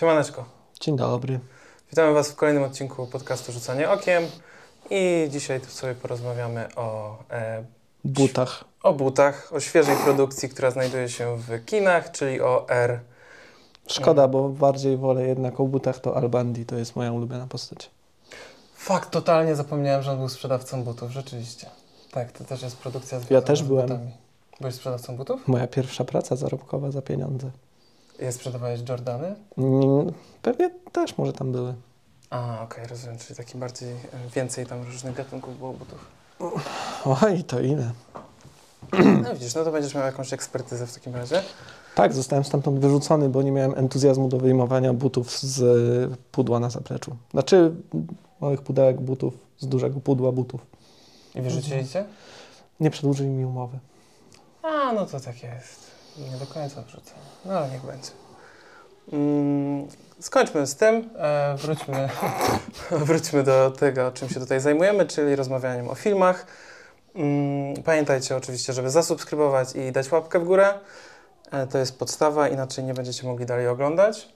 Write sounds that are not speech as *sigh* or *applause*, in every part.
Siemaneczko. Dzień dobry. Witamy Was w kolejnym odcinku podcastu Rzucanie Okiem i dzisiaj tu sobie porozmawiamy o, e, Butach. o butach, o świeżej produkcji, która znajduje się w kinach, czyli o R. Szkoda, bo bardziej wolę jednak o butach to Albandi, to jest moja ulubiona postać. Fakt, totalnie zapomniałem, że on był sprzedawcą butów, rzeczywiście. Tak, to też jest produkcja związana Ja też z byłem. butami. Byłeś sprzedawcą butów? Moja pierwsza praca zarobkowa za pieniądze. Je sprzedawałeś Jordany? Mm, Pewnie też może tam były. A, okej, rozumiem, czyli taki bardziej, e, więcej tam różnych gatunków było butów. Oj, to ile? *clears throat* No widzisz, no to będziesz miał jakąś ekspertyzę w takim razie. Tak, zostałem stamtąd wyrzucony, bo nie miałem entuzjazmu do wyjmowania butów z y, pudła na zapleczu. Znaczy małych pudełek butów z dużego pudła butów. I wyrzucili cię? Nie przedłużyli mi umowy. A, no to tak jest. Nie do końca wrzucę. No ale niech będzie. Mm, skończmy z tym. E, wróćmy, *laughs* wróćmy do tego, czym się tutaj zajmujemy, czyli rozmawianiem o filmach. Mm, pamiętajcie oczywiście, żeby zasubskrybować i dać łapkę w górę. E, to jest podstawa, inaczej nie będziecie mogli dalej oglądać.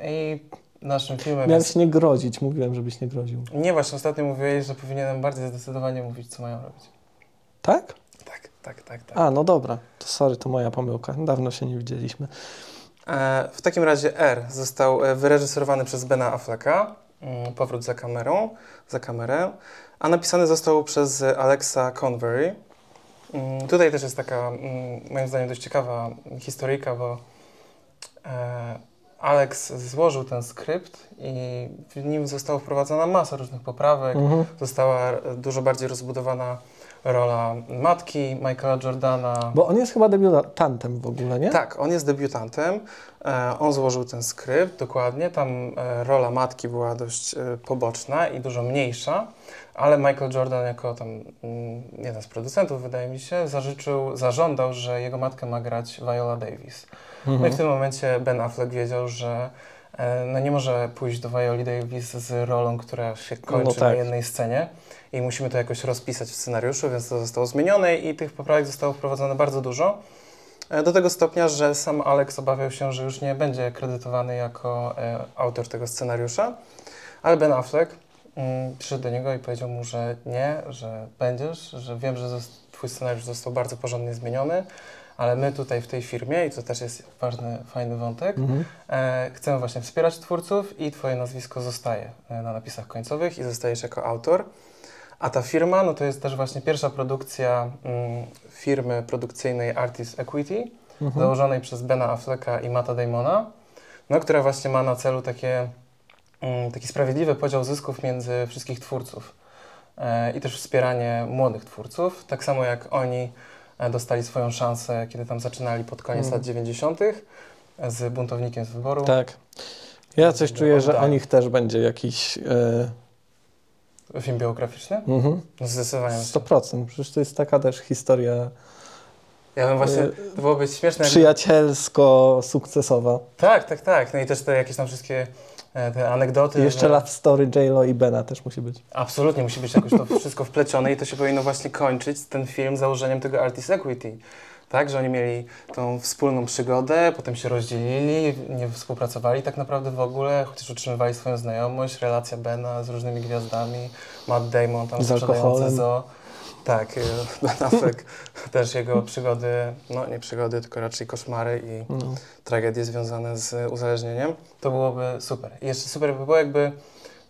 I naszym filmem jest... Miałeś nie grozić, mówiłem, żebyś nie groził. Nie, właśnie ostatnio mówiłeś, że powinienem bardziej zdecydowanie mówić, co mają robić. Tak? Tak, tak, tak, tak. A, no dobra. To sorry, to moja pomyłka. Dawno się nie widzieliśmy. E, W takim razie R został e, wyreżyserowany przez Bena Afflecka, mm, Powrót za kamerą, za kamerę, a napisany został przez Alexa Convery. Mm, Tutaj też jest taka, mm, moim zdaniem, dość ciekawa historyjka, bo e, Alex złożył ten skrypt i w nim została wprowadzona masa różnych poprawek. Mhm. Została dużo bardziej rozbudowana rola matki Michaela Jordana. Bo on jest chyba debiutantem w ogóle, nie? Tak, on jest debiutantem. E, on złożył ten skrypt dokładnie. Tam e, rola matki była dość e, poboczna i dużo mniejsza, ale Michael Jordan, jako tam mm, jeden z producentów, wydaje mi się, zażyczył, zażądał, że jego matkę ma grać Viola Davis. No i w Mhm. tym momencie Ben Affleck wiedział, że no nie może pójść do Violi Davis z rolą, która się kończy No tak. na jednej scenie i musimy to jakoś rozpisać w scenariuszu, więc to zostało zmienione i tych poprawek zostało wprowadzone bardzo dużo. E, Do tego stopnia, że sam Alex obawiał się, że już nie będzie kredytowany jako e, autor tego scenariusza, ale Ben Affleck mm, przyszedł do niego i powiedział mu, że nie, że będziesz, że wiem, że twój scenariusz został bardzo porządnie zmieniony, ale my tutaj w tej firmie, i to też jest ważny, fajny wątek, Mhm. e, chcemy właśnie wspierać twórców i twoje nazwisko zostaje e, na napisach końcowych i zostajesz jako autor. A ta firma, no to jest też właśnie pierwsza produkcja mm, firmy produkcyjnej Artist Equity, Mhm. założonej przez Bena Afflecka i Matta Damona, no, która właśnie ma na celu takie, mm, taki sprawiedliwy podział zysków między wszystkich twórców e, i też wspieranie młodych twórców, tak samo jak oni dostali swoją szansę, kiedy tam zaczynali pod koniec Mhm. lat 90. z buntownikiem z wyboru. Tak. Ja coś czuję, że o nich też będzie jakiś... E, Film biograficzny? mhm. No zdecydowanie. 100%. Przecież to jest taka też historia Ja bym właśnie, e, to byłoby śmieszne. przyjacielsko-sukcesowa. Tak, tak, tak. No i też te jakieś tam wszystkie e, te anegdoty. I jeszcze że- love story J-Lo i Bena też musi być. Absolutnie, musi być jakoś to *laughs* wszystko wplecione i to się powinno właśnie kończyć, ten film, założeniem tego Artist Equity. Tak, że oni mieli tą wspólną przygodę, potem się rozdzielili, nie współpracowali tak naprawdę w ogóle, chociaż utrzymywali swoją znajomość, relacja Bena z różnymi gwiazdami, Matt Damon tam Z sprzedający alkoholem. zo. Tak, e, *laughs* Ben Affleck, *laughs* też jego przygody, no nie przygody, tylko raczej koszmary i No. tragedie związane z uzależnieniem. To byłoby super. I jeszcze super by było, jakby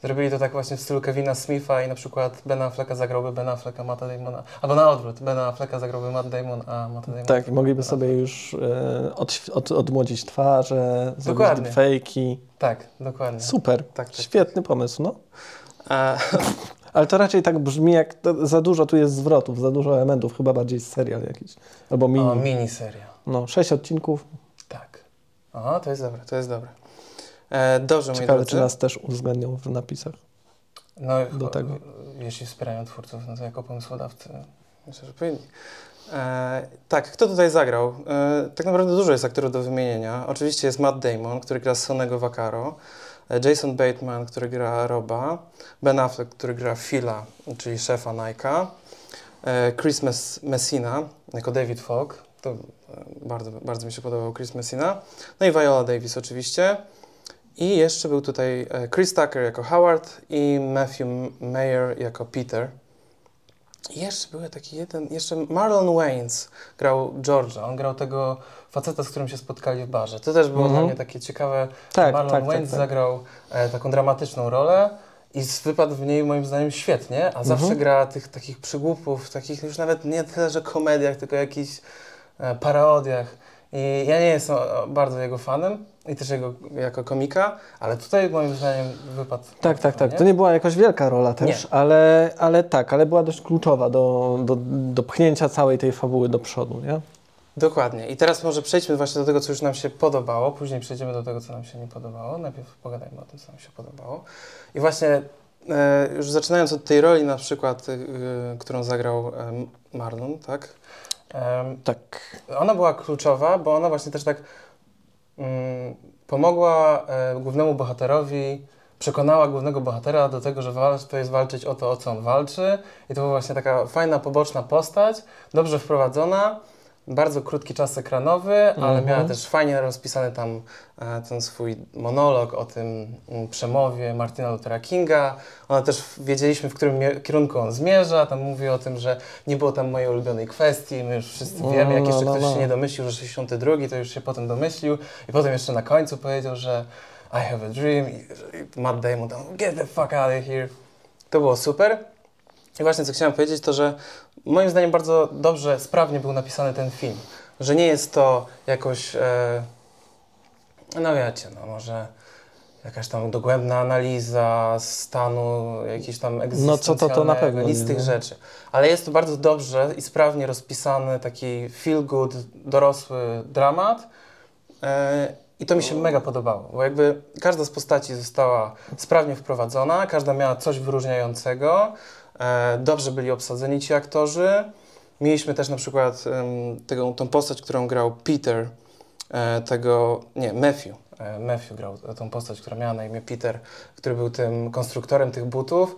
zrobili to tak właśnie w stylu Kevina Smitha i na przykład Ben Afflecka zagrałby Ben Afflecka, Matta Damona, albo na odwrót, Ben Afflecka zagrałby Matt Damon, a Damon... Tak, mogliby sobie już e, od, od, odmłodzić twarze, zrobić Dokładnie. deepfake'i. Tak, dokładnie. Super. Tak, tak. Świetny pomysł, no. E, *laughs* Ale to raczej tak brzmi, jak za dużo tu jest zwrotów, za dużo elementów, chyba bardziej serial jakiś. Albo mini. o, miniseria. No, sześć odcinków. Tak. O, to jest dobre, to jest dobre. E, dobrze, Ciekawe, drodzy. czy nas też uwzględnią w napisach. No, do tego. Jeśli wspierają twórców, no to jako pomysłodawcy Myślę, że powinni. E, tak, kto tutaj zagrał? E, tak naprawdę dużo jest aktorów do wymienienia. Oczywiście jest Matt Damon, który gra Sonego Vaccaro, Jason Bateman, który gra Roba, Ben Affleck, który gra Phila, czyli szefa Nike'a, e, Chris Mes- Messina jako David Fogg, to e, bardzo, bardzo mi się podobał Chris Messina, no i Viola Davis oczywiście. I jeszcze był tutaj e, Chris Tucker jako Howard i Matthew Mayer jako Peter. Jeszcze był taki jeden, jeszcze Marlon Waynes grał George'a. On grał tego faceta, z którym się spotkali w barze. To też było Mhm. dla mnie takie ciekawe. Tak, Marlon tak, tak, Waynes tak. zagrał e, taką dramatyczną rolę i wypadł w niej moim zdaniem świetnie, a zawsze Mhm. gra tych takich przygłupów, takich już nawet nie tyle, że komediach, tylko jakichś e, parodiach. I ja nie jestem bardzo jego fanem i też jego jako komika, ale tutaj moim zdaniem wypadł. Tak, tak, tak. nie? To nie była jakaś wielka rola też, ale, ale tak, ale była dość kluczowa do, do, do pchnięcia całej tej fabuły do przodu, nie? Dokładnie. I teraz może przejdźmy właśnie do tego, co już nam się podobało, później przejdziemy do tego, co nam się nie podobało. Najpierw pogadajmy o tym, co nam się podobało. I właśnie e, już zaczynając od tej roli na przykład, e, którą zagrał e, Marlon, tak? Em, Tak. ona była kluczowa, bo ona właśnie też tak mm, pomogła e, głównemu bohaterowi, przekonała głównego bohatera do tego, że warto jest walczyć o to, o co on walczy. I to była właśnie taka fajna, poboczna postać, dobrze wprowadzona, bardzo krótki czas ekranowy, ale Mhm. miała też fajnie rozpisany tam e, ten swój monolog o tym mm, przemowie Martina Luthera Kinga. Ona też wiedzieliśmy, w którym kierunku on zmierza. Tam mówi o tym, że nie było tam mojej ulubionej kwestii. My już wszyscy No, wiemy, jak no, jeszcze no, ktoś się nie domyślił, że 62, to już się potem domyślił. I potem jeszcze na końcu powiedział, że I have a dream. I i Matt Damon tam, get the fuck out of here. To było super. I właśnie co chciałem powiedzieć, to że moim zdaniem bardzo dobrze, sprawnie był napisany ten film. Że nie jest to jakoś, e, no wiecie, no może jakaś tam dogłębna analiza stanu, jakiś tam No co to, to na pewno nic z tych nie. rzeczy. Ale jest to bardzo dobrze i sprawnie rozpisany taki feel good, dorosły dramat. E, I to mi się mega podobało, bo jakby każda z postaci została sprawnie wprowadzona, każda miała coś wyróżniającego. E, dobrze byli obsadzeni ci aktorzy. Mieliśmy też na przykład tego, tą postać, którą grał Peter, e, tego, nie, Matthew. E, Matthew grał tą postać, która miała na imię Peter, który był tym konstruktorem tych butów.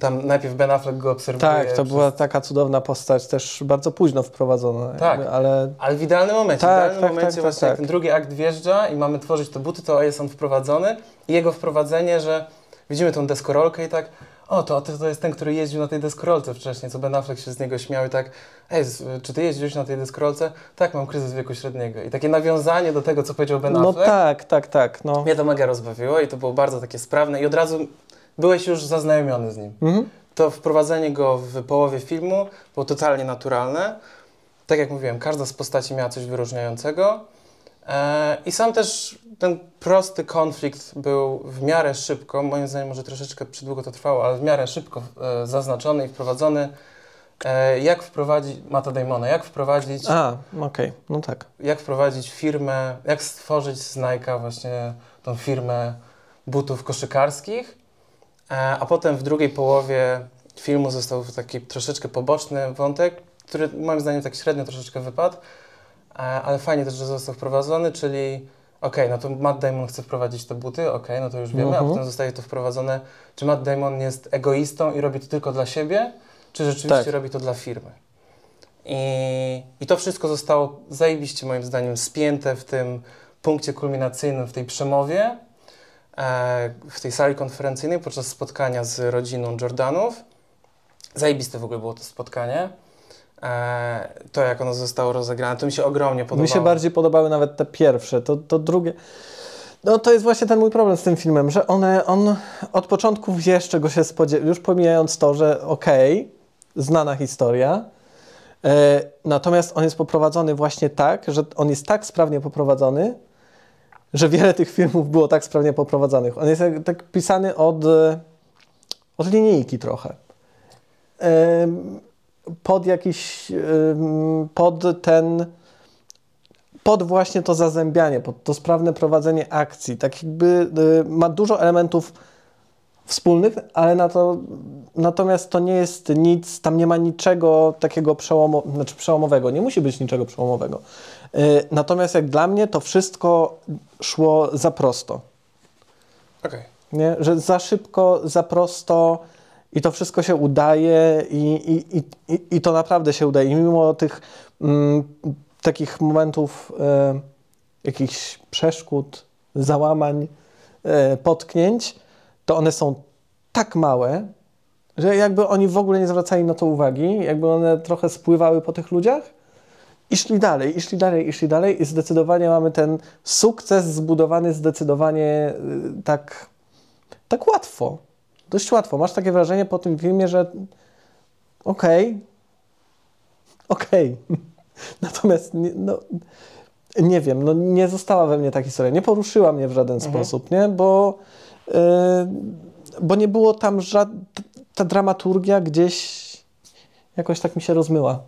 Tam najpierw Ben Affleck go obserwuje. Tak, to przez- była taka cudowna postać, też bardzo późno wprowadzona, Tak. jakby, ale Ale w idealnym momencie, Tak, w idealnym tak, momencie tak, tak, właśnie tak. jak ten drugi akt wjeżdża i mamy tworzyć te buty, to jest on wprowadzony i jego wprowadzenie, że widzimy tą deskorolkę i tak, o to, to, jest ten, który jeździł na tej deskorolce wcześniej, co Ben Affleck się z niego śmiał i tak, ej, czy ty jeździłeś na tej deskorolce? Tak, mam kryzys wieku średniego. I takie nawiązanie do tego, co powiedział Ben no Affleck, tak, tak, tak, no. mnie to mega rozbawiło i to było bardzo takie sprawne i od razu byłeś już zaznajomiony z nim Mhm. to wprowadzenie go w połowie filmu było totalnie naturalne. Tak jak mówiłem, każda z postaci miała coś wyróżniającego. E, I sam też ten prosty konflikt był w miarę szybko, moim zdaniem może troszeczkę przydługo to trwało, ale w miarę szybko e, zaznaczony i wprowadzony. E, jak wprowadzić Mata Damona, jak wprowadzić, A, okej, no tak. jak wprowadzić firmę, jak stworzyć z Nike'a właśnie tą firmę butów koszykarskich. A potem w drugiej połowie filmu został taki troszeczkę poboczny wątek, który moim zdaniem tak średnio troszeczkę wypadł, ale fajnie też, że został wprowadzony, czyli okej, no to Matt Damon chce wprowadzić te buty, okej, no to już wiemy, Mhm. a potem zostaje to wprowadzone, czy Matt Damon jest egoistą i robi to tylko dla siebie, czy rzeczywiście Tak. robi to dla firmy. I, I to wszystko zostało zajebiście moim zdaniem spięte w tym punkcie kulminacyjnym, w tej przemowie, e, w tej sali konferencyjnej podczas spotkania z rodziną Jordanów. Zajebiste w ogóle było to spotkanie. E, to, jak ono zostało rozegrane, to mi się ogromnie podobało. Mi się bardziej podobały nawet te pierwsze, to, to drugie. No to jest właśnie ten mój problem z tym filmem, że one, on od początku wiesz, czego się spodziewa, już pomijając to, że okej, znana historia, e, natomiast on jest poprowadzony właśnie tak, że on jest tak sprawnie poprowadzony, że wiele tych filmów było tak sprawnie poprowadzonych. On jest jak, tak pisany od, e, od linijki trochę. Em, pod jakiś, pod ten, pod właśnie to zazębianie, pod to sprawne prowadzenie akcji. Tak jakby y, ma dużo elementów wspólnych, ale na to, natomiast to nie jest nic, tam nie ma niczego takiego przełomo, znaczy przełomowego, nie musi być niczego przełomowego. Y, Natomiast jak dla mnie to wszystko szło za prosto. Okej. Nie? Że za szybko, za prosto i to wszystko się udaje i, i, i, i, to naprawdę się udaje. I mimo tych mm, takich momentów e, jakichś przeszkód, załamań, e, potknięć, to one są tak małe, że jakby oni w ogóle nie zwracali na to uwagi, jakby one trochę spływały po tych ludziach i szli dalej, i szli dalej, i szli dalej i zdecydowanie mamy ten sukces zbudowany zdecydowanie y, tak, tak łatwo, dość łatwo. Masz takie wrażenie po tym filmie, że okej, okej. *laughs* Natomiast nie, no, nie wiem, no nie została we mnie ta historia, nie poruszyła mnie w żaden Mhm. sposób, nie? Bo, y, bo nie było tam żadna, ta dramaturgia gdzieś jakoś tak mi się rozmyła.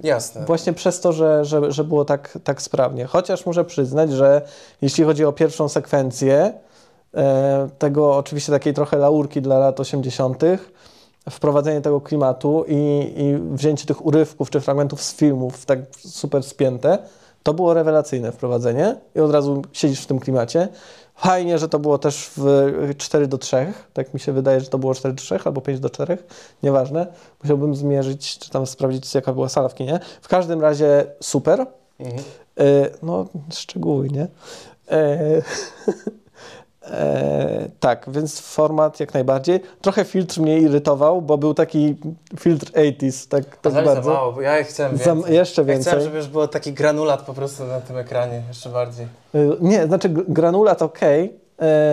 Jasne. Właśnie przez to, że, że, że było tak, tak sprawnie. Chociaż muszę przyznać, że jeśli chodzi o pierwszą sekwencję, tego oczywiście takiej trochę laurki dla lat 80., wprowadzenie tego klimatu i, i wzięcie tych urywków czy fragmentów z filmów tak super spięte, to było rewelacyjne wprowadzenie i od razu siedzisz w tym klimacie. Fajnie, że to było też w 4 do 3, tak mi się wydaje, że to było 4 do 3 albo 5 do 4, nieważne. Musiałbym zmierzyć, czy tam sprawdzić, jaka była sala w kinie. W każdym razie super. Mhm. E, no, szczegóły, nie? E, *laughs* e, tak, więc format jak najbardziej. Trochę filtr mnie irytował, bo był taki filtr 80s, tak, tak Ale za bardzo. mało, bo ja chciałem Za- więcej. jeszcze Ja więcej. chciałem, żeby już było taki granulat po prostu na tym ekranie, jeszcze bardziej. Y, Nie, znaczy gr- granulat ok, e,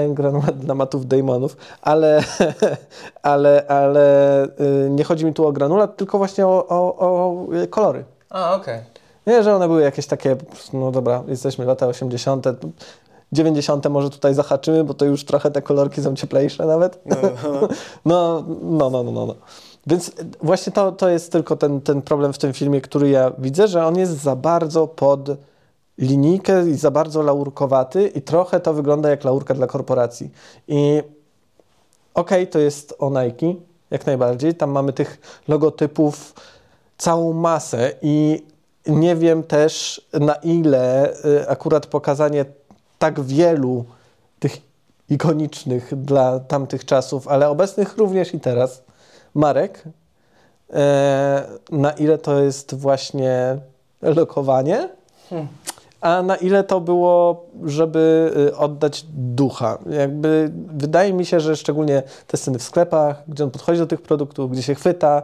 granulat dla matów Damonów, ale, *laughs* ale, ale y, nie chodzi mi tu o granulat, tylko właśnie o, o, o kolory. A, okej. Nie, że one były jakieś takie, no dobra, jesteśmy lata 80., 90. może tutaj zahaczymy, bo to już trochę te kolorki są cieplejsze nawet. No, *laughs* no. No, no, no, no, no. Więc właśnie to, to jest tylko ten, ten problem w tym filmie, który ja widzę, że on jest za bardzo pod linijkę i za bardzo laurkowaty i trochę to wygląda jak laurka dla korporacji. I okej, to jest o Nike, jak najbardziej. Tam mamy tych logotypów całą masę i nie wiem też na ile y, akurat pokazanie tak wielu tych ikonicznych dla tamtych czasów, ale obecnych również i teraz marek, e, na ile to jest właśnie lokowanie, Hmm. a na ile to było, żeby y, oddać ducha. Jakby wydaje mi się, że szczególnie te sceny w sklepach, gdzie on podchodzi do tych produktów, gdzie się chwyta,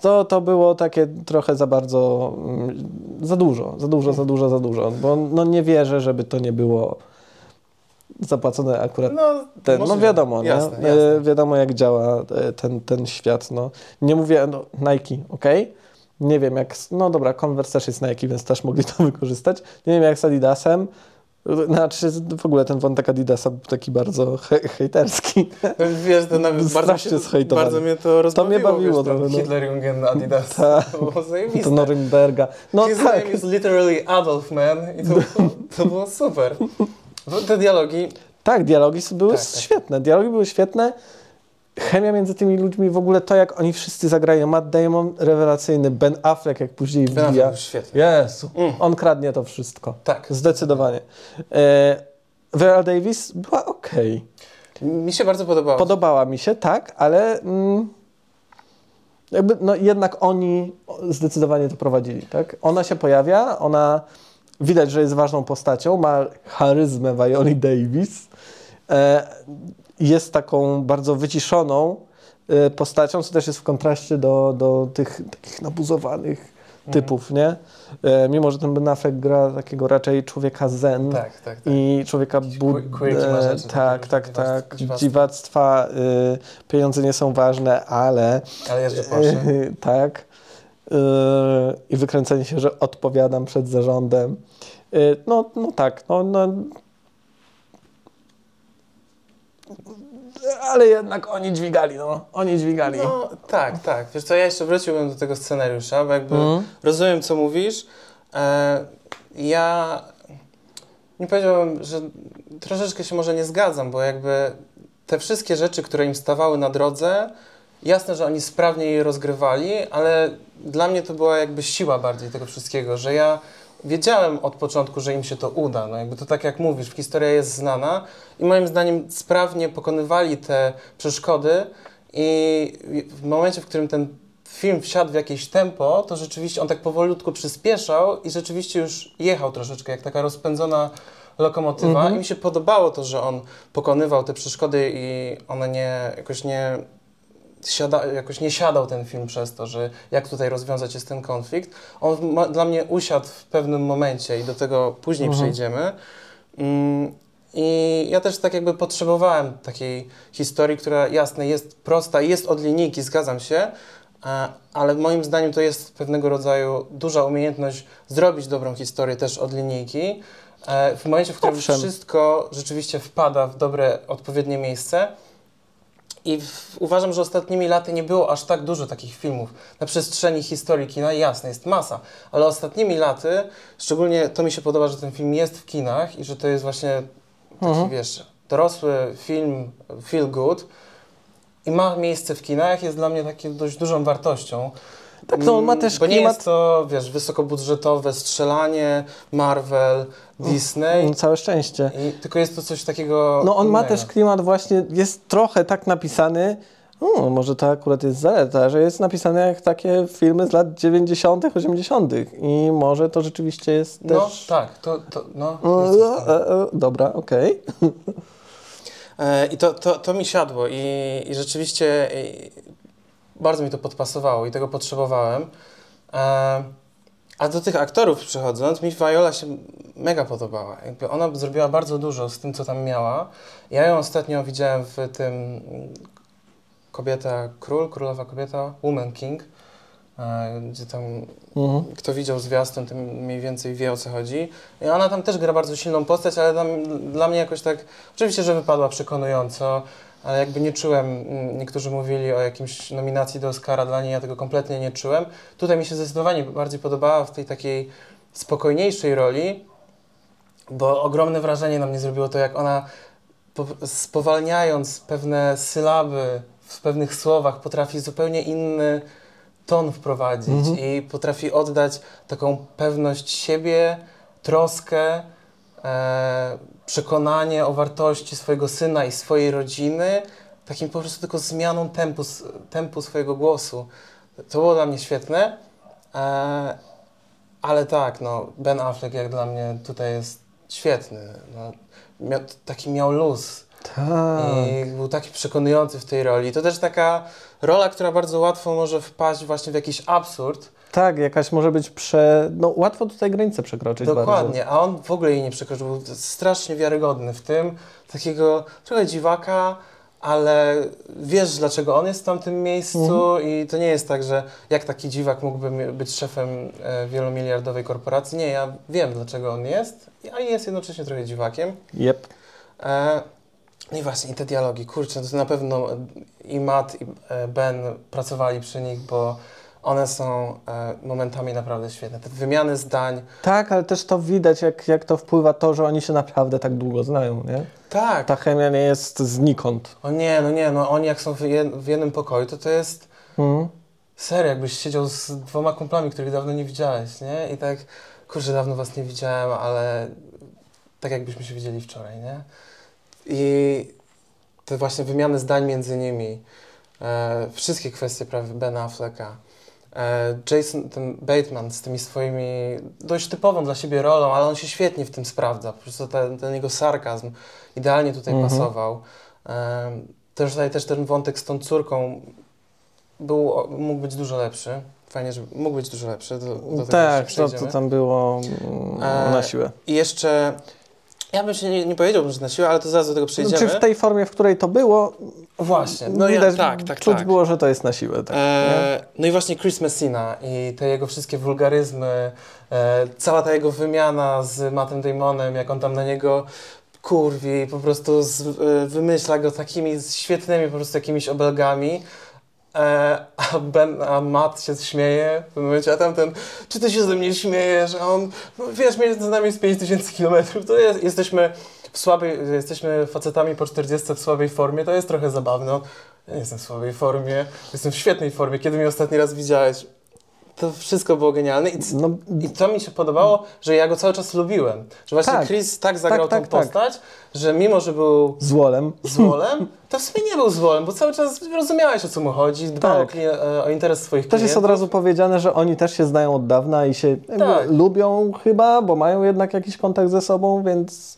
to, to było takie trochę za bardzo, mm, za dużo, za dużo, za dużo, za dużo, bo no nie wierzę, żeby to nie było zapłacone akurat No, ten, no wiadomo, nie? Jasne, E, jasne. wiadomo jak działa e, ten, ten świat. No. Nie mówię, no, Nike, ok? Nie wiem jak, no dobra, Converse też jest Nike, więc też mogli to *laughs* wykorzystać. Nie wiem jak z Adidasem. Znaczy w ogóle ten wątek Adidasa był taki bardzo *laughs* he hejterski. Wiesz, to nawet bardzo, się, bardzo mnie to rozbawiło. mnie bawiło wiesz, no. Hitlerjungen Adidas. Tak. To było zajebiste. To Norymberga. No His tak. name is literally Adolf, man. I to, *laughs* to było super. Te dialogi, Tak, dialogi były Tak, tak. świetne. Dialogi były świetne. Chemia między tymi ludźmi, w ogóle to, jak oni wszyscy zagrają. Matt Damon rewelacyjny, Ben Affleck, jak później Ben wbija. Był świetny. Jezu, Mm. on kradnie to wszystko. Tak. Zdecydowanie. E, Viola Davis była okej. Mi się bardzo podobało. Podobała mi się, tak, ale mm, jakby, no, jednak oni zdecydowanie to prowadzili, tak? Ona się pojawia, ona widać, że jest ważną postacią, ma charyzmę Violi Davis, e, jest taką bardzo wyciszoną e, postacią, co też jest w kontraście do, do tych takich nabuzowanych typów, nie? E, mimo, że ten Ben Affleck gra takiego raczej człowieka zen, Tak, tak, tak. i człowieka bud... rzeczy, tak, tak, tak. dziwactwa. Dziwactwa, y, pieniądze nie są ważne, ale Ale jeżdżę Porsche. *laughs* tak. Y, I wykręcenie się, że odpowiadam przed zarządem. Y, no, no tak, no, no. Ale jednak oni dźwigali, no. Oni dźwigali. No tak, tak. Wiesz co, ja jeszcze wróciłbym do tego scenariusza, bo jakby Mhm. rozumiem, co mówisz. E, ja nie powiedziałbym, że troszeczkę się może nie zgadzam, bo jakby te wszystkie rzeczy, które im stawały na drodze, jasne, że oni sprawnie je rozgrywali, ale dla mnie to była jakby siła bardziej tego wszystkiego, że ja wiedziałem od początku, że im się to uda. No jakby to tak jak mówisz, historia jest znana i moim zdaniem sprawnie pokonywali te przeszkody i w momencie, w którym ten film wsiadł w jakieś tempo, to rzeczywiście on tak powolutku przyspieszał i rzeczywiście już jechał troszeczkę, jak taka rozpędzona lokomotywa Mhm. i mi się podobało to, że on pokonywał te przeszkody i one nie, jakoś nie siada, jakoś nie siadał ten film przez to, że jak tutaj rozwiązać jest ten konflikt. On ma, dla mnie usiadł w pewnym momencie i do tego później Mhm. przejdziemy. Mm, I ja też tak jakby potrzebowałem takiej historii, która jasne jest prosta jest od linijki, zgadzam się, e, ale moim zdaniem to jest pewnego rodzaju duża umiejętność zrobić dobrą historię też od linijki. e, W momencie, w którym Owszem. wszystko rzeczywiście wpada w dobre, odpowiednie miejsce. I w, uważam, że ostatnimi laty nie było aż tak dużo takich filmów na przestrzeni historii kina. Jasne, jest masa, ale ostatnimi laty, szczególnie to mi się podoba, że ten film jest w kinach i że to jest właśnie taki, Mhm. wiesz, dorosły film, feel good i ma miejsce w kinach, jest dla mnie taką dość dużą wartością. Tak, on ma Mm, też Bo nie klimat- jest to, wiesz, wysokobudżetowe strzelanie, Marvel, Disney, No, całe szczęście. i, tylko jest to coś takiego No on ma innego. też klimat właśnie, jest trochę tak napisany, o, może to akurat jest zaleta, że jest napisane jak takie filmy z lat 90., 80. i może to rzeczywiście jest No też... tak, to, to no. No, e, e, dobra, okej. E, I to, to, to mi siadło i, i rzeczywiście bardzo mi to podpasowało i tego potrzebowałem. E, a do tych aktorów przechodząc, mi Viola się mega podobała. Jakby ona zrobiła bardzo dużo z tym, co tam miała. Ja ją ostatnio widziałem w tym Kobieta Król, Królowa Kobieta, Woman King, e, gdzie tam Mhm. kto widział zwiastun, tym mniej więcej wie o co chodzi. I ona tam też gra bardzo silną postać, ale tam, dla mnie jakoś tak, oczywiście, że wypadła przekonująco, ale jakby nie czułem, mm, niektórzy mówili o jakimś nominacji do Oscara, dla niej ja tego kompletnie nie czułem. Tutaj mi się zdecydowanie bardziej podobała w tej takiej spokojniejszej roli, bo ogromne wrażenie na mnie zrobiło to, jak ona po, spowalniając pewne sylaby w pewnych słowach potrafi zupełnie inny ton wprowadzić Mhm. i potrafi oddać taką pewność siebie, troskę, e, przekonanie o wartości swojego syna i swojej rodziny, takim po prostu tylko zmianą tempu, tempu swojego głosu. To było dla mnie świetne, e, ale tak, no, Ben Affleck jak dla mnie tutaj jest świetny. No, miał, taki miał luz. Tak. I był taki przekonujący w tej roli. To też taka rola, która bardzo łatwo może wpaść właśnie w jakiś absurd. Tak, jakaś może być prze... No łatwo tutaj granicę przekroczyć bardzo. Dokładnie, a on w ogóle jej nie przekroczył. Był strasznie wiarygodny w tym. Takiego trochę dziwaka, ale wiesz, dlaczego on jest w tamtym miejscu i to nie jest tak, że jak taki dziwak mógłby być szefem e, wielomiliardowej korporacji. Nie, ja wiem, dlaczego on jest, a jest jednocześnie trochę dziwakiem. Jep. E, no i właśnie, i te dialogi, kurczę, to na pewno i Matt, i e, Ben pracowali przy nich, bo one są e, momentami naprawdę świetne. Te wymiany zdań. Tak, ale też to widać, jak, jak to wpływa to, że oni się naprawdę tak długo znają, nie? Tak. Ta chemia nie jest znikąd. O nie, no nie, no oni jak są w, jed, w jednym pokoju, to to jest Mhm. serio, jakbyś siedział z dwoma kumplami, których dawno nie widziałeś, nie? I tak, kurczę, dawno was nie widziałem, ale tak jakbyśmy się widzieli wczoraj, nie? I te właśnie wymiany zdań między nimi, e, wszystkie kwestie prawie Bena Afflecka, Jason, ten Bateman z tymi swoimi dość typową dla siebie rolą, ale on się świetnie w tym sprawdza, po prostu ten, ten jego sarkazm idealnie tutaj Mhm. pasował. E, też tutaj też ten wątek z tą córką był, mógł być dużo lepszy. Fajnie, że mógł być dużo lepszy. Do, do tego Tak, to, to tam było E, na siłę. I jeszcze, ja bym się nie, nie powiedział, że na siłę, ale to zaraz do tego No, przejdziemy. czy w tej formie, w której to było, Właśnie, no ja, widać, tak, tak, czuć tak. było, że to jest na siłę. Tak, nie? E, no i właśnie Chris Messina i te jego wszystkie wulgaryzmy, e, cała ta jego wymiana z Mattem Damonem, jak on tam na niego kurwi, po prostu z, e, wymyśla go takimi świetnymi po prostu jakimiś obelgami. E, a, ben, a Matt się śmieje w pewnym momencie, a tamten, czy ty się ze mnie śmiejesz? A on, no wiesz, między nami jest 5000 kilometrów, to jest, jesteśmy w słabej, jesteśmy facetami po 40 w słabej formie, to jest trochę zabawne. Ja nie jestem w słabej formie, jestem w świetnej formie. Kiedy mnie ostatni raz widziałeś? To wszystko było genialne i, No, i to mi się podobało, że ja go cały czas lubiłem. Że właśnie Tak. Chris tak zagrał Tak, tak, tak. postać, że mimo, że był z Wolem. złolem, to w sumie nie był złolem, bo cały czas rozumiałeś o co mu chodzi, dbał Tak. o, klien- e, o interes swoich Też klientów. jest od razu powiedziane, że oni też się znają od dawna i się Tak. lubią chyba, bo mają jednak jakiś kontakt ze sobą, więc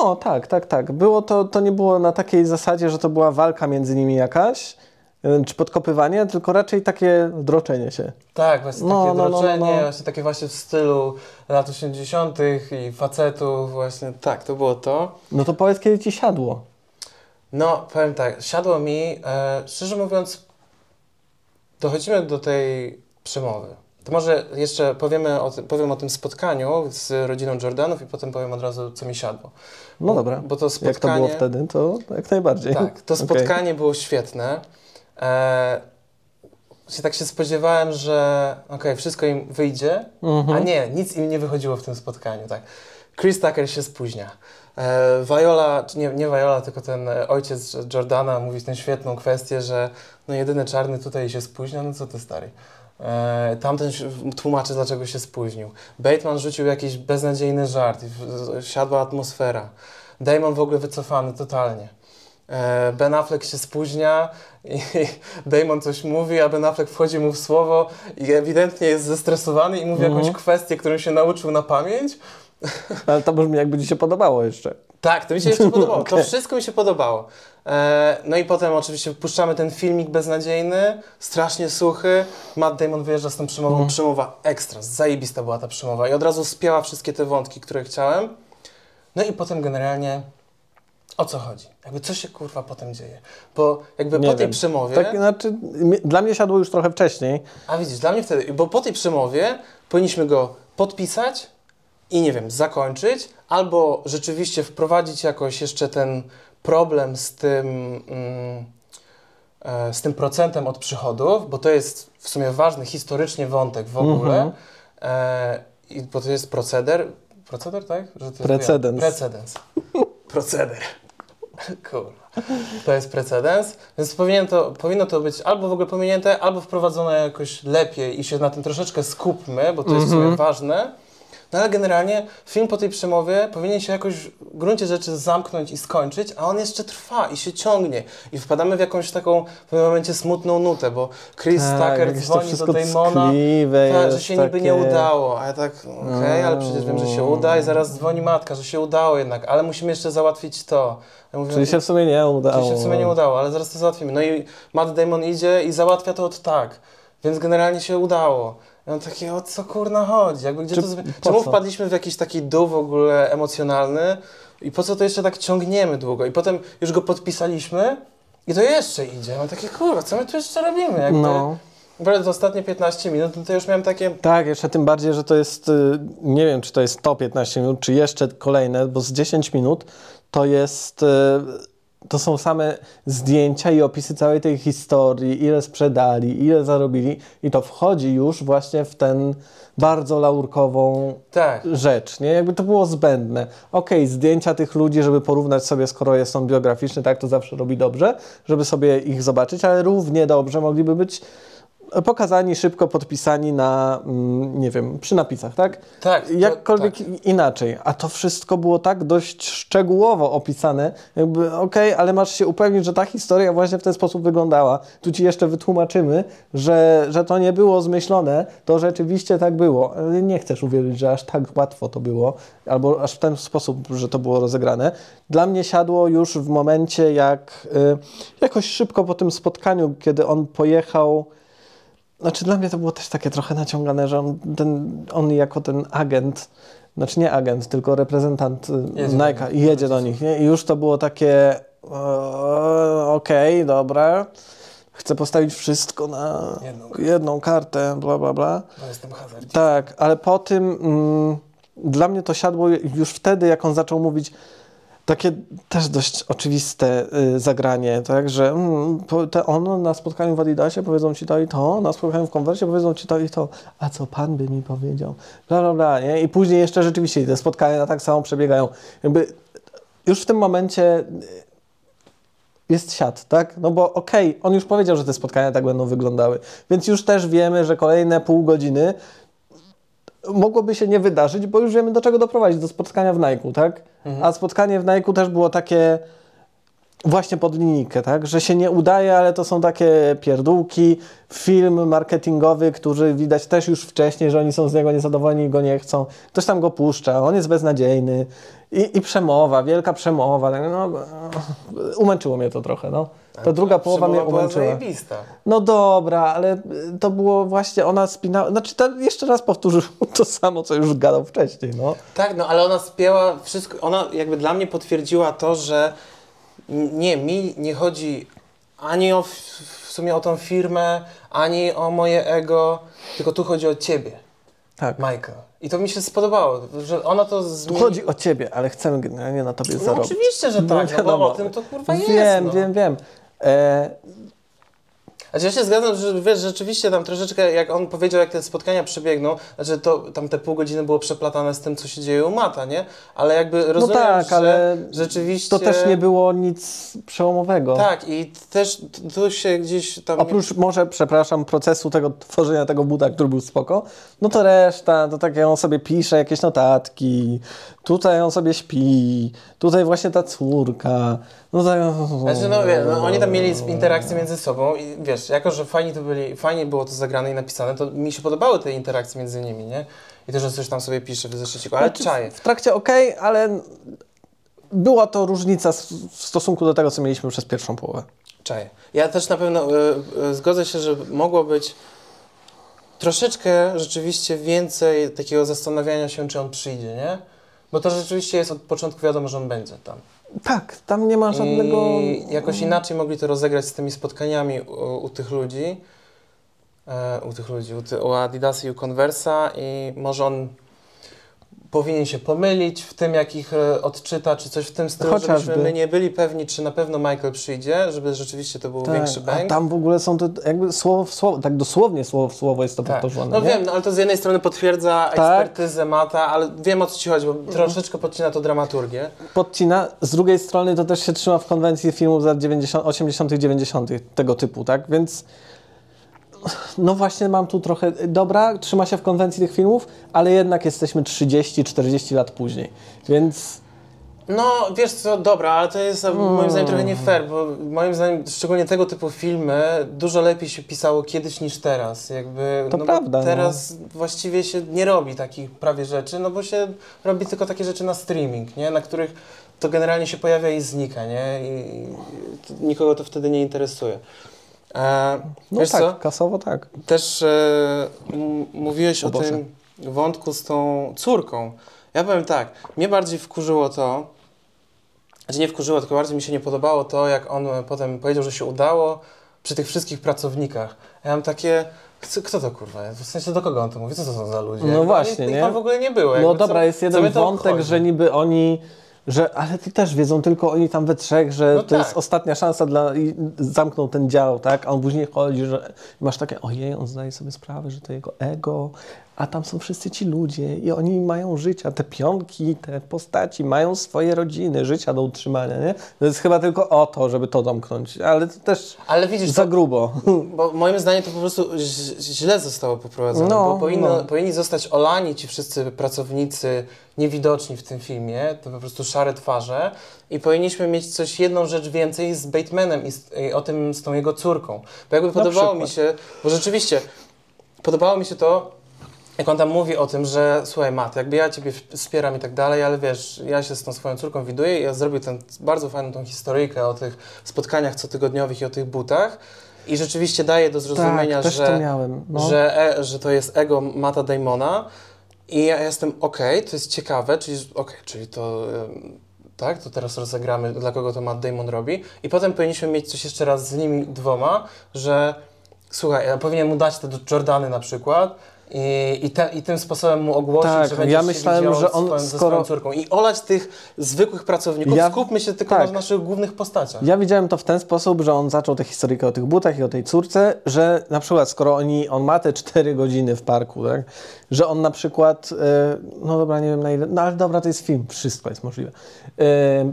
no tak, tak, tak. Było to, to nie było na takiej zasadzie, że to była walka między nimi jakaś, czy podkopywanie, tylko raczej takie droczenie się. Tak, właśnie No, takie no, no, no, droczenie, no. właśnie takie właśnie w stylu lat 80. i facetów, właśnie tak, to było to. No to powiedz, kiedy ci siadło. No, powiem tak, siadło mi, e, szczerze mówiąc, dochodzimy do tej przemowy. To może jeszcze powiemy o tym, powiem o tym spotkaniu z rodziną Jordanów i potem powiem od razu, co mi siadło. No dobra. Bo to spotkanie... Jak to było wtedy, to jak najbardziej. Tak, to *laughs* spotkanie było świetne. E, się tak się spodziewałem, że okej, wszystko im wyjdzie, Mhm. a nie, nic im nie wychodziło w tym spotkaniu. Tak. Chris Tucker się spóźnia. E, Viola, nie, nie Viola, tylko ten e, ojciec Jordana mówi tę świetną kwestię, że no jedyny czarny tutaj się spóźnia, no co ty stary. E, tamten tłumaczy, dlaczego się spóźnił. Bateman rzucił jakiś beznadziejny żart siadła atmosfera. Damon w ogóle wycofany totalnie. E, Ben Affleck się spóźnia i *laughs* Damon coś mówi, a Ben Affleck wchodzi mu w słowo i ewidentnie jest zestresowany i mówi Mhm. jakąś kwestię, którą się nauczył na pamięć. *laughs* Ale to brzmi jakby ci się podobało jeszcze. Tak, to mi się jeszcze podobało. To *laughs* Okej. wszystko mi się podobało. E, no i potem oczywiście puszczamy ten filmik beznadziejny, strasznie suchy. Matt Damon wyjeżdża z tą przemową. Mhm. Przemowa ekstra, zajebista była ta przemowa. I od razu spięła wszystkie te wątki, które chciałem. No i potem generalnie o co chodzi? Jakby co się kurwa potem dzieje? Bo jakby Nie po tej wiem. przemowie... Tak, znaczy, dla mnie siadło już trochę wcześniej. A widzisz, dla mnie wtedy, bo po tej przemowie powinniśmy go podpisać i nie wiem, zakończyć, albo rzeczywiście wprowadzić jakoś jeszcze ten problem z tym, mm, e, z tym procentem od przychodów, bo to jest w sumie ważny historycznie wątek w ogóle, Mhm. e, i, bo to jest proceder, proceder, tak? Że to jest- Precedens. Precedens. Proceder. *laughs* Kurwa. To jest precedens, więc powinien to, powinno to być albo w ogóle pominięte, albo wprowadzone jakoś lepiej i się na tym troszeczkę skupmy, bo to jest Mhm. sumie ważne. No ale generalnie film po tej przemowie powinien się jakoś w gruncie rzeczy zamknąć i skończyć, a on jeszcze trwa i się ciągnie. I wpadamy w jakąś taką w pewnym momencie smutną nutę, bo Chris Tucker Tak, to dzwoni do Damona, tak, że się niby takie- nie udało, a ja tak, okej, ale przecież wiem, że się uda i zaraz dzwoni matka, że się udało jednak, ale musimy jeszcze załatwić to. Ja mówię, Czyli się w sumie nie udało. Czyli się w sumie nie udało, ale zaraz to załatwimy. No i Matt Damon idzie i załatwia to od tak, więc generalnie się udało. I on taki, o co kurna chodzi? Jakby gdzie Czy- to Czemu co? wpadliśmy w jakiś taki dół w ogóle emocjonalny i po co to jeszcze tak ciągniemy długo? I potem już go podpisaliśmy i to jeszcze idzie. Mam takie, kurwa, co my tu jeszcze robimy? Jakby, No. Naprawdę te ostatnie 15 minut, no to już miałem takie, Tak, jeszcze tym bardziej, że to jest, y, nie wiem, czy to jest to 15 minut, czy jeszcze kolejne, bo z 10 minut to jest, y, to są same zdjęcia i opisy całej tej historii, ile sprzedali, ile zarobili i to wchodzi już właśnie w ten bardzo laurkową tak, rzecz, nie? Jakby to było zbędne. Okej, zdjęcia tych ludzi, żeby porównać sobie, skoro jest on biograficzny, tak, to zawsze robi dobrze, żeby sobie ich zobaczyć, ale równie dobrze mogliby być pokazani, szybko podpisani na, mm, nie wiem, przy napisach, tak? tak. to- Jakkolwiek tak. inaczej. A to wszystko było tak dość szczegółowo opisane, jakby okej, ale masz się upewnić, że ta historia właśnie w ten sposób wyglądała. Tu ci jeszcze wytłumaczymy, że, że to nie było zmyślone, to rzeczywiście tak było. Nie chcesz uwierzyć, że aż tak łatwo to było, albo aż w ten sposób, że to było rozegrane. Dla mnie siadło już w momencie, jak y, jakoś szybko po tym spotkaniu, kiedy on pojechał znaczy dla mnie to było też takie trochę naciągane, że on, ten, on jako ten agent, znaczy nie agent, tylko reprezentant y, Jedzie nich. jedzie do nich, nie? I już to było takie e, okej, dobra, chcę postawić wszystko na Jedną jedną kartę, bla, bla, bla. Bo jestem. Tak, ale po tym mm, dla mnie to siadło już wtedy, jak on zaczął mówić takie też dość oczywiste y, zagranie, tak, że mm, te na spotkaniu w Adidasie powiedzą ci to i to, na spotkaniu w Konwersie powiedzą ci to i to, a co pan by mi powiedział, bla, bla, bla, nie? I później jeszcze rzeczywiście te spotkania tak samo przebiegają. Jakby już w tym momencie y, jest siat, tak? No bo okej, on już powiedział, że te spotkania tak będą wyglądały, więc już też wiemy, że kolejne pół godziny mogłoby się nie wydarzyć, bo już wiemy do czego doprowadzić, do spotkania w Nike, tak? A spotkanie w Nike też było takie właśnie pod linijkę, tak? Że się nie udaje, ale to są takie pierdółki, film marketingowy, który widać też już wcześniej, że oni są z niego niezadowoleni i go nie chcą. Ktoś tam go puszcza, on jest beznadziejny i, i przemowa, wielka przemowa. tak, No, umęczyło mnie to trochę, no. Ta druga połowa mnie umęczyła. zajebista. No dobra, ale to było właśnie, ona spinała, znaczy to jeszcze raz powtórzył to samo, co już gadał wcześniej, no. Tak, no ale ona spięła wszystko, ona jakby dla mnie potwierdziła to, że nie, mi nie chodzi ani o w, sumie o tą firmę, ani o moje ego, tylko tu chodzi o ciebie, Tak. Michael. I to mi się spodobało, że ona to Tu zmieni... chodzi o ciebie, ale chcemy generalnie na tobie No zarobić. oczywiście, że tak, no, bo wiadomo. o tym to kurwa jest. Wiem, no. wiem, wiem. E, Znaczy ja się zgadzam, że wiesz, rzeczywiście tam troszeczkę, jak on powiedział, jak te spotkania przebiegną, znaczy to tam te pół godziny było przeplatane z tym, co się dzieje u Mata, nie? Ale jakby rozumiem, tak, że ale rzeczywiście... to też nie było nic przełomowego. Tak, i też tu się gdzieś tam... Oprócz może, przepraszam, procesu tego tworzenia tego buta, który był spoko, no to reszta, to tak on sobie pisze jakieś notatki, tutaj on sobie śpi, tutaj właśnie ta córka, no tak... Znaczy, no wiesz, no, oni tam mieli interakcje między sobą i wiesz, jako, że fajnie to byli, fajnie było to zagrane i napisane, to mi się podobały te interakcje między nimi, nie? I to, że coś tam sobie pisze w zeszyciku, ale Znaczy, czaję. W trakcie okej, ale była to różnica w stosunku do tego, co mieliśmy przez pierwszą połowę. Czaję. Ja też na pewno y, y, zgodzę się, że mogło być troszeczkę rzeczywiście więcej takiego zastanawiania się, czy on przyjdzie, nie? Bo to rzeczywiście jest od początku wiadomo, że on będzie tam. Tak, tam nie ma żadnego... I jakoś inaczej mogli to rozegrać z tymi spotkaniami u, u tych ludzi, e, u tych ludzi, u, ty, u Adidasa i u Conversa i może on powinien się pomylić w tym, jak ich e, odczyta, czy coś w tym stylu, Chociażby. żebyśmy my nie byli pewni, czy na pewno Michael przyjdzie, żeby rzeczywiście to był Tak, większy a bang. tam w ogóle są to jakby słowo w słowo, tak dosłownie słowo w słowo jest to Tak. No nie? wiem, no, ale to z jednej strony potwierdza Tak. Mhm. ekspertyzę Mata, ale wiem o co ci chodzi, bo troszeczkę podcina to dramaturgię. Podcina, z drugiej strony to też się trzyma w konwencji filmów z lat 90, 80., 90. tego typu, tak? Więc no właśnie mam tu trochę. Dobra, trzyma się w konwencji tych filmów, ale jednak jesteśmy 30-40 lat później. Więc No, wiesz co, dobra, ale to jest Mm. moim zdaniem trochę nie fair, bo moim zdaniem szczególnie tego typu filmy dużo lepiej się pisało kiedyś niż teraz. Jakby, To no prawda, no. teraz właściwie się nie robi takich prawie rzeczy, no bo się robi tylko takie rzeczy na streaming, nie? Na których to generalnie się pojawia i znika, nie? I, i nikogo to wtedy nie interesuje. No tak, co? kasowo tak. Też e, mówiłeś O o, tym wątku z tą córką. Ja powiem tak, mnie bardziej wkurzyło to, znaczy nie wkurzyło, tylko bardziej mi się nie podobało to, jak on potem powiedział, że się udało przy tych wszystkich pracownikach. Ja mam takie, kto, to kurwa jest? W sensie do kogo on to mówi? Co to są za ludzie? No właśnie, nie? Tam w ogóle nie było. No jakby dobra, co, jest jeden wątek, że niby oni. Że, ale to też wiedzą tylko oni tam we trzech, że No to tak. jest ostatnia szansa dla. I zamknął ten dział, tak? A on później chodzi, że masz takie, ojej, on zdaje sobie sprawę, że to jego ego, a tam są wszyscy ci ludzie i oni mają życia. Te pionki, te postaci mają swoje rodziny, życia do utrzymania, nie? To jest chyba tylko o to, żeby to domknąć, ale to też Ale widzisz, za to, grubo. *laughs* bo moim zdaniem to po prostu źle zostało poprowadzone, No, bo powinno, no. powinni zostać olani ci wszyscy pracownicy niewidoczni w tym filmie, to po prostu szare twarze i powinniśmy mieć coś, jedną rzecz więcej z Batemanem i, z, i o tym z tą jego córką. Bo jakby podobało mi się, bo rzeczywiście podobało mi się to, jak on tam mówi o tym, że słuchaj Matt, jakby ja Ciebie wspieram i tak dalej, ale wiesz, ja się z tą swoją córką widuję i ja zrobił ten bardzo fajną tą historyjkę o tych spotkaniach cotygodniowych i o tych butach i rzeczywiście daje do zrozumienia, tak, że, to miałem. No. że, e, że to jest ego Mata Damona i ja jestem okej, to jest ciekawe, czyli okej, czyli to... em, Tak, to teraz rozegramy, dla kogo to Matt Damon robi. I potem powinniśmy mieć coś jeszcze raz z nimi dwoma, że słuchaj, ja powinien mu dać te do Jordany na przykład i, i, te, i tym sposobem mu ogłosić, Tak, że będzie ja myślałem, że on ze skoro- swoją córką. I olać tych zwykłych pracowników, Ja- skupmy się tylko tak. na naszych głównych postaciach. Ja widziałem to w ten sposób, że on zaczął tę historykę o tych butach i o tej córce, że na przykład skoro oni, on ma te 4 godziny w parku, tak, że on na przykład, e, no dobra, nie wiem na ile, no ale dobra, to jest film, wszystko jest możliwe. E,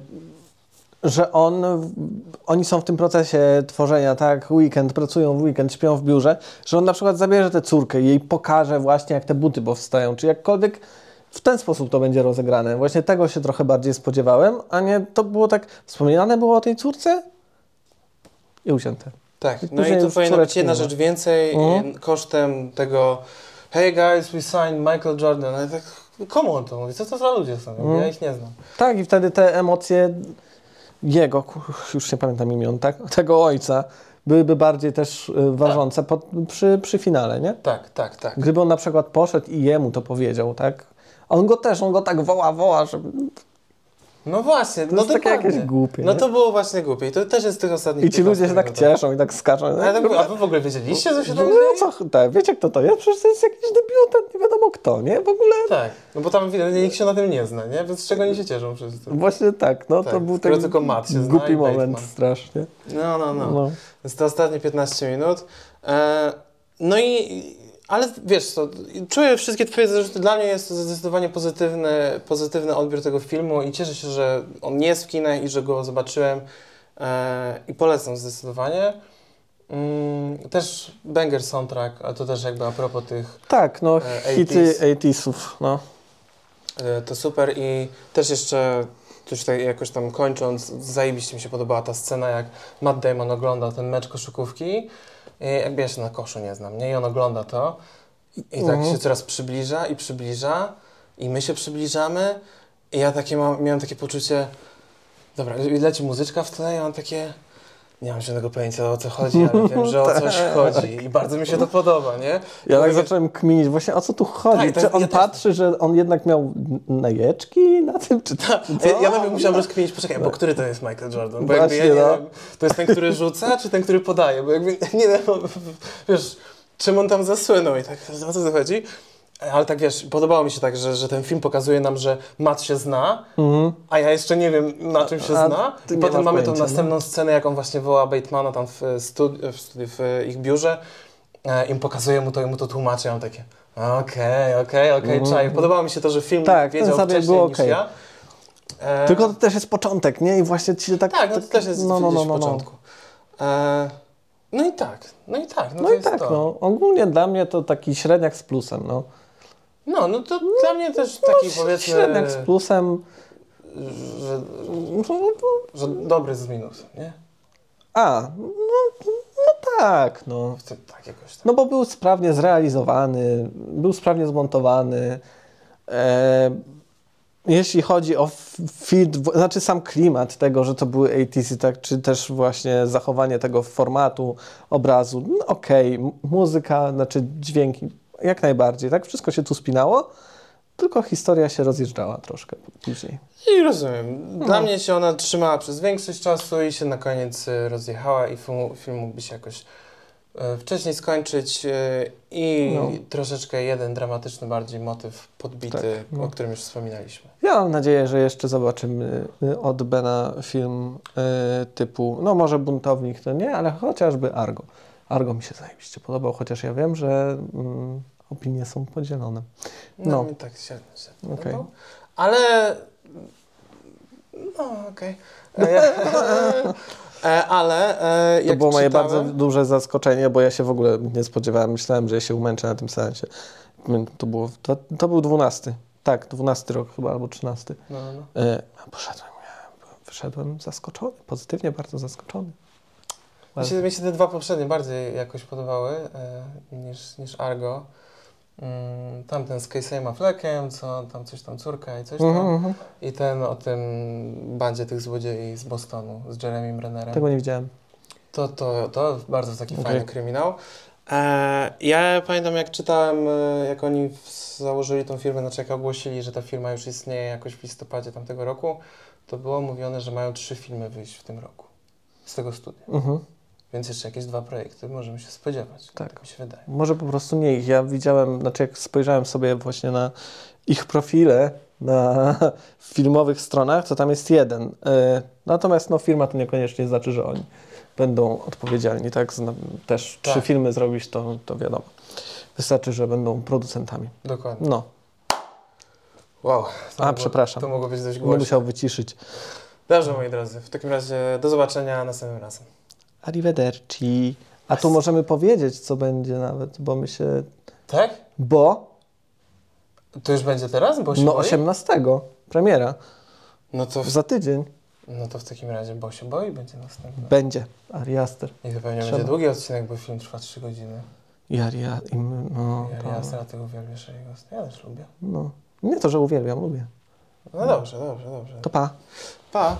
że on, oni są w tym procesie tworzenia, tak, weekend, pracują w weekend, śpią w biurze, że on na przykład zabierze tę córkę i jej pokaże właśnie, jak te buty powstają, czy jakkolwiek w ten sposób to będzie rozegrane. Właśnie tego się trochę bardziej spodziewałem, a nie to było tak, wspominane było o tej córce i ucięte. Tak, I no i tu powinna być jedna rzecz więcej Mhm. e, kosztem tego hey guys, we signed Michael Jordan. Ale tak, komu on to mówi? Co to za ludzie są? Mhm. Ja ich nie znam. Tak, i wtedy te emocje jego, już nie pamiętam imion, tak, tego ojca, byłyby bardziej też y, ważące pod, przy, przy finale, nie? Tak, tak, tak. Gdyby on na przykład poszedł i jemu to powiedział, tak? On go też, on go tak woła, woła, że No właśnie, to no jest takie dokładnie. jakieś głupie. No nie? to było właśnie głupie i to też jest z tych ostatnich I ci ludzie się 15 tak minutach. cieszą i tak skaczą. Ale tak, a wy w ogóle wiedzieliście, co się No tam dzieje? co, tak, wiecie kto to jest? Przecież to jest jakiś debiutant, nie wiadomo kto, nie? W ogóle Tak, no bo tam nikt się na tym nie zna, nie? Więc z czego oni się cieszą wszyscy? właśnie tak, no to Tak, był skoro ten tylko Matt się głupi moment Bateman. strasznie. No, no, no. No. Więc te ostatnie 15 minut. E, no i, ale wiesz co, czuję wszystkie twoje zarzuty. Dla mnie jest to zdecydowanie pozytywny, pozytywny odbiór tego filmu i cieszę się, że on jest w kinach i że go zobaczyłem e, i polecam zdecydowanie. Mm, też banger soundtrack, a to też jakby a propos tych Tak, no E, hity 80s. 80sów, no. E, To super i też jeszcze coś tak jakoś tam kończąc, zajebiście mi się podobała ta scena, jak Matt Damon ogląda ten mecz koszykówki. I jakby ja się na koszu nie znam, nie? I on ogląda to i, tak Mhm. się coraz przybliża i przybliża i my się przybliżamy i ja takie mam, miałem takie poczucie, dobra, leci muzyczka w tle i mam takie, nie mam żadnego pojęcia o co chodzi, ale wiem, że o *laughs* coś chodzi i bardzo mi się to podoba, nie? Ja tak zacząłem kminić właśnie o co tu chodzi. Tak, tak, czy on ja patrzy, że on jednak miał najeczki na tym, czy, co? Ja, ja nawet musiałem rozkminić, poczekaj, bo który to jest Michael Jordan? Bo jakby ja Właśnie, nie no. wiem, to jest ten, który rzuca, czy ten, który podaje? Bo jakby *laughs* nie wiem, wiesz, czym on tam zasłynął i tak, o co to chodzi? Ale tak wiesz, podobało mi się tak, że, że ten film pokazuje nam, że Matt się zna, Mhm. a ja jeszcze nie wiem, na czym się A zna. I potem mamy tą pojęcia, no. następną scenę, jak on właśnie woła Batemana tam w, studi- w, studi- w ich biurze e, i pokazuje mu to i mu to tłumaczy. Ja mam takie, okej, okej, okej, Mhm. czaj. Podobało mi się to, że film Tak, wiedział wcześniej był niż okej. ja. E, Tylko to też jest początek, nie? I właśnie ci tak... tak, no to też jest no, no, no, no, no. początku. E, no i tak, no i tak, no, No to i jest tak, to. no. Ogólnie dla mnie to taki średniak z plusem, no. No, no to dla mnie też taki powiedzmy, Średniak z plusem. że, No, że dobry z minusem, nie? A, no, no tak, no. Tak jakoś tak. No bo był sprawnie zrealizowany, był sprawnie zmontowany. E, jeśli chodzi o fit, znaczy sam klimat tego, że to były ATC, tak, czy też właśnie zachowanie tego formatu, obrazu, no okej, m- muzyka, znaczy dźwięki, jak najbardziej, tak, wszystko się tu spinało, tylko historia się rozjeżdżała troszkę później. I rozumiem. Dla No. mnie się ona trzymała przez większość czasu i się na koniec y, rozjechała i film, film mógłby się jakoś y, wcześniej skończyć y, i No. troszeczkę jeden dramatyczny bardziej motyw podbity, Tak, no. o którym już wspominaliśmy. Ja mam nadzieję, że jeszcze zobaczymy od Bena film typu, no może Buntownik to nie, ale chociażby Argo. Argo mi się zajebiście podobał, chociaż ja wiem, że mm, opinie są podzielone. No, No. mi tak średnio się podobał. Ale... No, okej. E, *laughs* e, ale e, To było moje czytałem- bardzo duże zaskoczenie, bo ja się w ogóle nie spodziewałem. Myślałem, że ja się umęczę na tym seansie. To, było, to, to był 12. Tak, 12 rok chyba, albo 13. No, no, no. E, poszedłem, ja wyszedłem zaskoczony, pozytywnie bardzo zaskoczony. Mi się, mi się te dwa poprzednie bardziej jakoś podobały e, niż, niż Argo. Mm, tamten z Casey'em Affleckiem, co tam coś tam córka i coś tam. Mhm, mhm. I ten o tym bandzie tych złodziei z Bostonu, z Jeremym Rennerem. Tego nie widziałem. To, to, to bardzo taki Okej. fajny kryminał. E, ja pamiętam, jak czytałem, e, jak oni założyli tą firmę, znaczy jak ogłosili, że ta firma już istnieje jakoś w listopadzie tamtego roku, to było mówione, że mają trzy filmy wyjść w tym roku z tego studia. Mhm. Więc jeszcze jakieś dwa projekty możemy się spodziewać. Tak. Tak mi się wydaje. Może po prostu nie ich. Ja widziałem, znaczy jak spojrzałem sobie właśnie na ich profile na *laughs* filmowych stronach, to tam jest jeden. Y, Natomiast no, firma to niekoniecznie znaczy, że oni będą odpowiedzialni. Tak? Też Tak. trzy filmy zrobić, to, to wiadomo. Wystarczy, że będą producentami. Dokładnie. No, Wow. A, mogło- przepraszam. To mogło być dość głośno. musiał wyciszyć. Dobrze, moi drodzy. W takim razie do zobaczenia następnym razem. Arrivederci. A tu możemy powiedzieć, co będzie nawet, bo my się... Tak? Bo, To już będzie teraz? Bo się no boi? 18 premiera, No to, w, za tydzień no to w takim razie, bo się boi, będzie następny. będzie Ari Aster. I to pewnie Trzeba. będzie długi odcinek, bo film trwa 3 godziny. I Ari, A- i my- no, Ja, to, ja Astra tego uwielbiasz. Ja też lubię. no. Nie to, że uwielbiam, lubię. No dobrze, dobrze, dobrze. To pa. Pa!